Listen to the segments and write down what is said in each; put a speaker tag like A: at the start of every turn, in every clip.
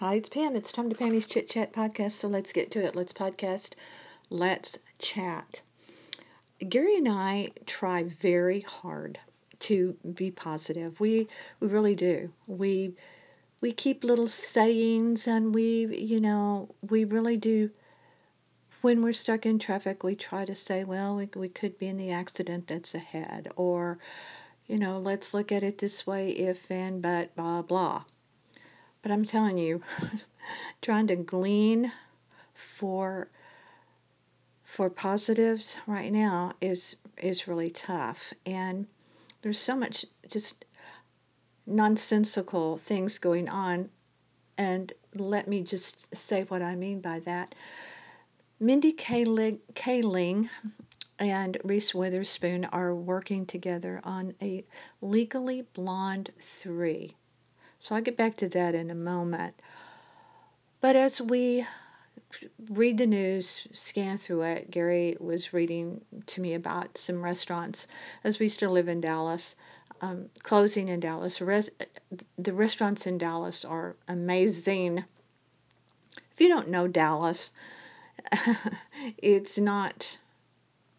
A: Hi, it's Pam. It's time to Pammy's Chit Chat podcast. So let's get to it. Let's podcast. Let's chat. Gary and I try very hard to be positive. We we really do. We we keep little sayings and we you know we really do. When we're stuck in traffic, we try to say, well, we, we could be in the accident that's ahead, or you know, let's look at it this way, if and but blah blah but I'm telling you, trying to glean for for positives right now is is really tough. And there's so much just nonsensical things going on. And let me just say what I mean by that. Mindy Kaling and Reese Witherspoon are working together on a Legally Blonde 3. So I'll get back to that in a moment. But as we read the news, scan through it, Gary was reading to me about some restaurants as we still live in Dallas, um, closing in Dallas. Res- the restaurants in Dallas are amazing. If you don't know Dallas, it's not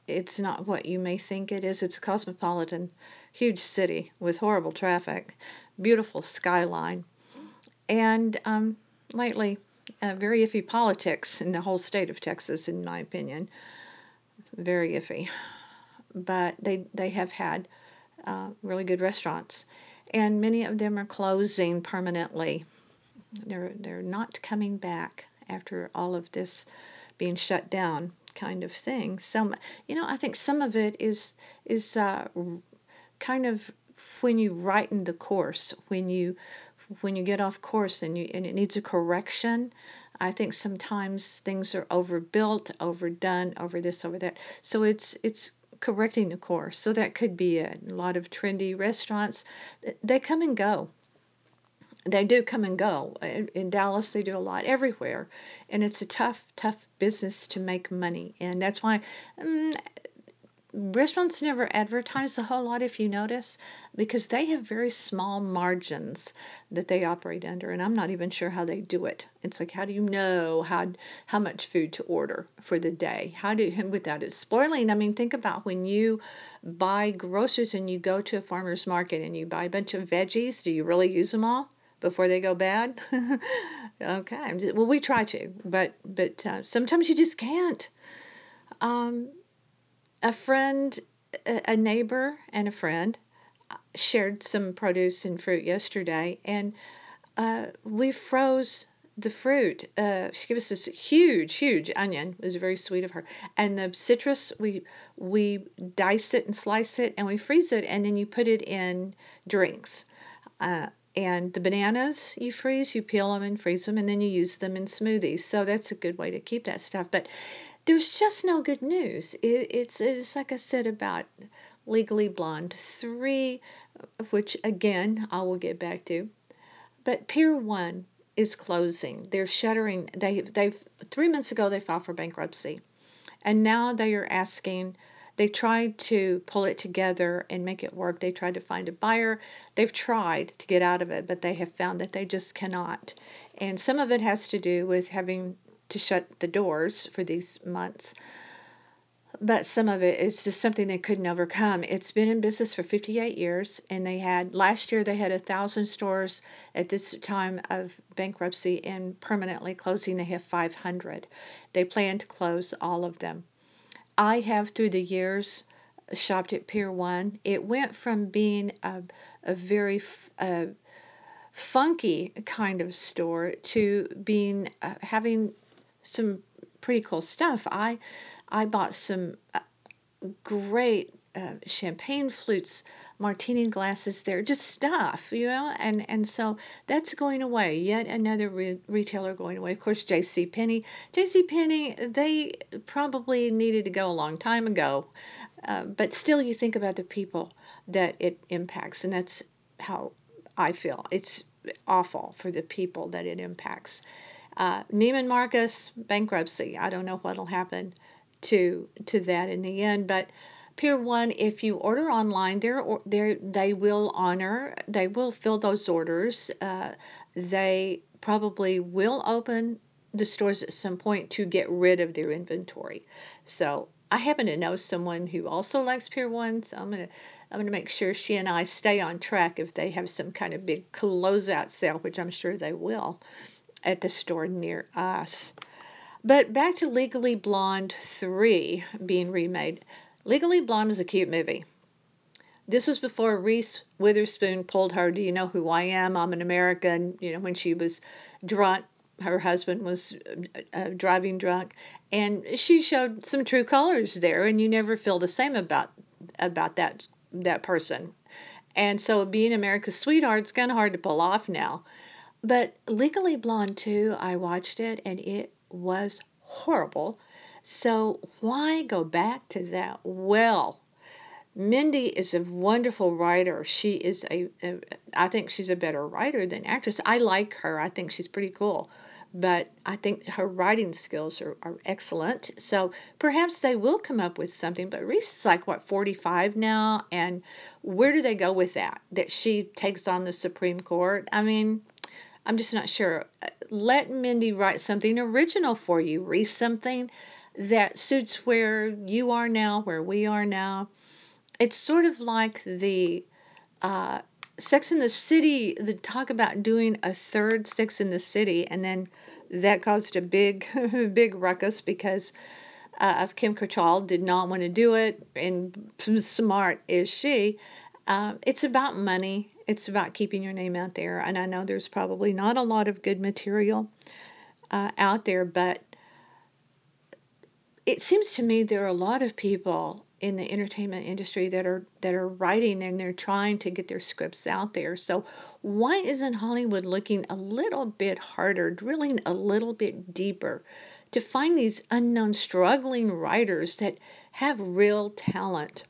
A: it's not what you may think it is. It's a cosmopolitan, huge city with horrible traffic, beautiful skyline, and um, lately, uh, very iffy politics in the whole state of Texas, in my opinion. Very iffy. But they they have had uh, really good restaurants, and many of them are closing permanently. They're they're not coming back after all of this being shut down kind of thing. Some, you know, I think some of it is is uh, kind of when you write in the course, when you when you get off course and you and it needs a correction. I think sometimes things are overbuilt, overdone, over this, over that. So it's it's correcting the course. So that could be a lot of trendy restaurants. They come and go they do come and go. In Dallas, they do a lot everywhere, and it's a tough, tough business to make money. And that's why um, restaurants never advertise a whole lot, if you notice, because they have very small margins that they operate under. And I'm not even sure how they do it. It's like, how do you know how how much food to order for the day? How do without it spoiling? I mean, think about when you buy groceries and you go to a farmer's market and you buy a bunch of veggies. Do you really use them all? Before they go bad. okay. Well, we try to, but but uh, sometimes you just can't. Um, a friend, a neighbor, and a friend uh, shared some produce and fruit yesterday, and uh, we froze the fruit. Uh, she gave us this huge, huge onion. It was very sweet of her. And the citrus, we we dice it and slice it, and we freeze it, and then you put it in drinks. Uh, and the bananas you freeze, you peel them and freeze them, and then you use them in smoothies. So that's a good way to keep that stuff. But there's just no good news. It, it's, it's like I said about Legally Blonde 3, which again I will get back to. But Pier 1 is closing. They're shuttering. They, they've three months ago they filed for bankruptcy, and now they are asking they tried to pull it together and make it work. They tried to find a buyer. They've tried to get out of it, but they have found that they just cannot. And some of it has to do with having to shut the doors for these months. But some of it is just something they couldn't overcome. It's been in business for 58 years, and they had last year they had a thousand stores. At this time of bankruptcy and permanently closing, they have 500. They plan to close all of them. I have through the years shopped at Pier 1. It went from being a, a very uh, funky kind of store to being uh, having some pretty cool stuff. I I bought some uh, great uh, champagne flutes, martini glasses there, just stuff, you know, and and so that's going away. Yet another re- retailer going away. Of course, J.C. Penney. J.C. Penney, they probably needed to go a long time ago, uh, but still, you think about the people that it impacts, and that's how I feel. It's awful for the people that it impacts. Uh, Neiman Marcus bankruptcy. I don't know what'll happen to to that in the end, but Pier One, if you order online, they're, they're they will honor, they will fill those orders. Uh, they probably will open the stores at some point to get rid of their inventory. So I happen to know someone who also likes Pier One, so I'm gonna I'm gonna make sure she and I stay on track if they have some kind of big closeout sale, which I'm sure they will, at the store near us. But back to Legally Blonde 3 being remade. Legally Blonde was a cute movie. This was before Reese Witherspoon pulled her, Do you know who I am? I'm an American, you know, when she was drunk her husband was uh, uh, driving drunk, and she showed some true colors there, and you never feel the same about about that that person. And so being America's sweetheart is kind of hard to pull off now. But Legally Blonde 2, I watched it and it was horrible. So why go back to that well? Mindy is a wonderful writer. She is a, a I think she's a better writer than actress. I like her. I think she's pretty cool but I think her writing skills are, are excellent. So perhaps they will come up with something. But Reese is like, what, 45 now? And where do they go with that? That she takes on the Supreme Court? I mean, I'm just not sure. Let Mindy write something original for you, Reese, something that suits where you are now, where we are now. It's sort of like the uh, Sex in the City, the talk about doing a third Sex in the City, and then that caused a big, big ruckus because uh, of Kim Cattrall did not want to do it, and smart is she. Uh, it's about money. It's about keeping your name out there, and I know there's probably not a lot of good material uh, out there, but it seems to me there are a lot of people in the entertainment industry that are that are writing and they're trying to get their scripts out there. So why isn't Hollywood looking a little bit harder, drilling a little bit deeper to find these unknown struggling writers that have real talent?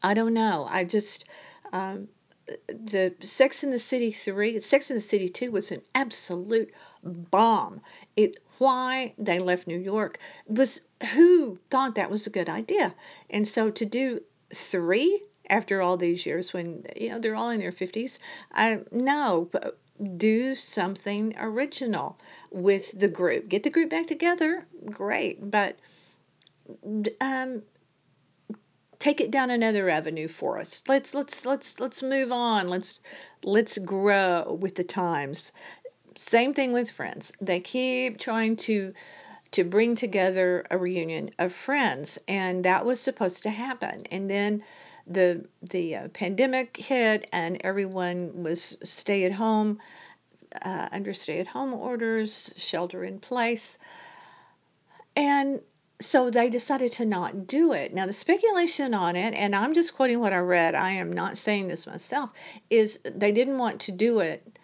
A: I don't know. I just um, the Sex in the City 3, Sex in the City 2 was an absolute bomb. It why they left New York was who thought that was a good idea. And so to do 3 after all these years when you know they're all in their 50s, I no, do something original with the group. Get the group back together, great, but um, take it down another avenue for us. Let's let's let's let's move on. Let's let's grow with the times. Same thing with friends. They keep trying to to bring together a reunion of friends and that was supposed to happen. And then the the uh, pandemic hit and everyone was stay at home uh, under stay at home orders, shelter in place. And so they decided to not do it. Now, the speculation on it, and I'm just quoting what I read, I am not saying this myself, is they didn't want to do it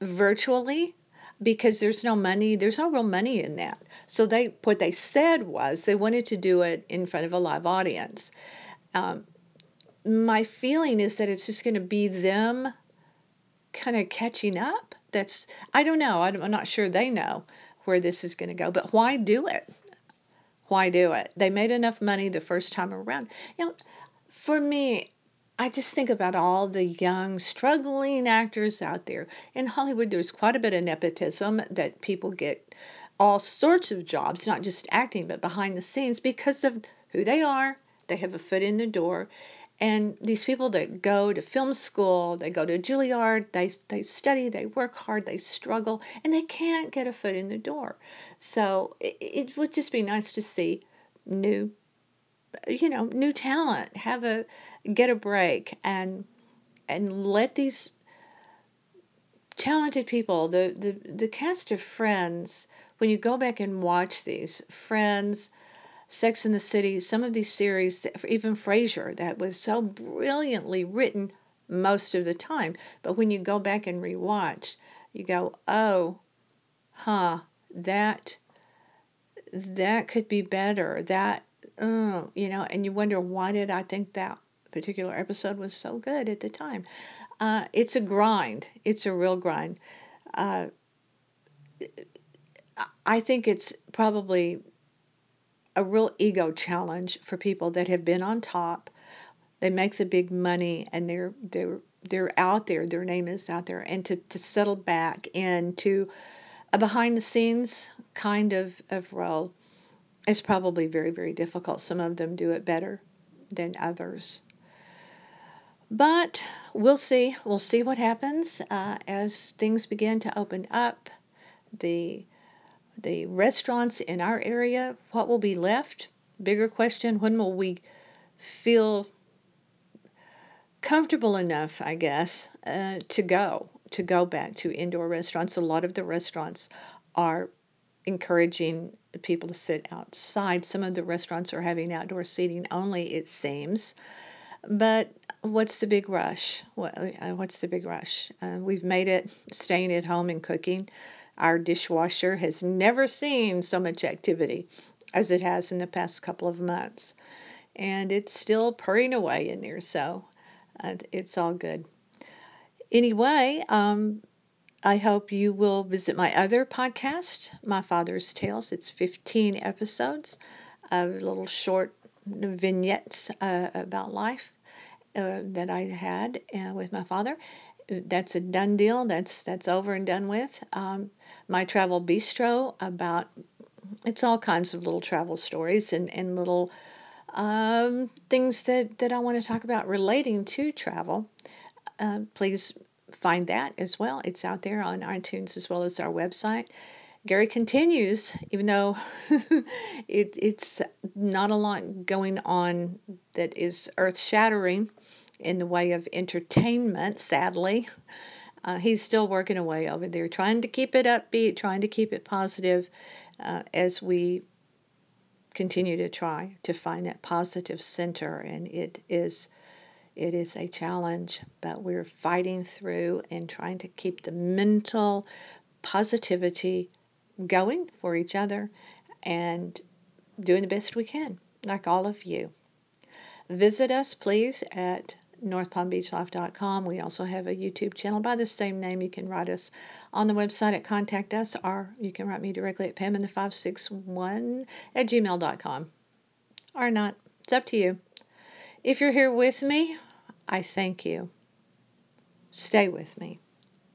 A: virtually because there's no money, there's no real money in that. So they, what they said was they wanted to do it in front of a live audience. Um, my feeling is that it's just going to be them kind of catching up. That's, I don't know, I'm not sure they know where this is going to go, but why do it? why do it? They made enough money the first time around. You know, for me, I just think about all the young, struggling actors out there. In Hollywood, there's quite a bit of nepotism that people get all sorts of jobs, not just acting, but behind the scenes because of who they are. They have a foot in the door. And these people that go to film school, they go to Juilliard, they they study, they work hard, they struggle, and they can't get a foot in the door. So it, it would just be nice to see new, you know, new talent have a get a break and and let these talented people, the the the cast of Friends, when you go back and watch these Friends Sex in the City, some of these series, even Frasier, that was so brilliantly written most of the time. But when you go back and rewatch, you go, oh, huh, that that could be better. That, oh, you know, and you wonder why did I think that particular episode was so good at the time. Uh, it's a grind. It's a real grind. Uh, I think it's probably a real ego challenge for people that have been on top. They make the big money and they're they're they're out there. Their name is out there, and to to settle back into a behind the scenes kind of of role is probably very very difficult. Some of them do it better than others. But we'll see. We'll see what happens uh, as things begin to open up. The the restaurants in our area, what will be left? Bigger question: When will we feel comfortable enough, I guess, uh, to go to go back to indoor restaurants? A lot of the restaurants are encouraging people to sit outside. Some of the restaurants are having outdoor seating only, it seems. But what's the big rush? Uh, what's the big rush? Uh, we've made it staying at home and cooking. Our dishwasher has never seen so much activity as it has in the past couple of months. And it's still purring away in there, so uh, it's all good. Anyway, um, I hope you will visit my other podcast, My Father's Tales. It's 15 episodes of little short vignettes uh, about life uh, that I had uh, with my father. That's a done deal. That's that's over and done with. Um, my travel bistro about it's all kinds of little travel stories and and little um, things that that I want to talk about relating to travel. Uh, please find that as well. It's out there on iTunes as well as our website. Gary continues, even though it, it's not a lot going on that is earth shattering in the way of entertainment, sadly. Uh, he's still working away over there, trying to keep it upbeat, trying to keep it positive uh, as we continue to try to find that positive center. And it is it is a challenge, but we're fighting through and trying to keep the mental positivity going for each other and doing the best we can, like all of you. Visit us, please, at northpalmbeachlife.com. We also have a YouTube channel by the same name. You can write us on the website at contact us, or you can write me directly at paminthe561 at gmail.com. Or not. It's up to you. If you're here with me, I thank you. Stay with me.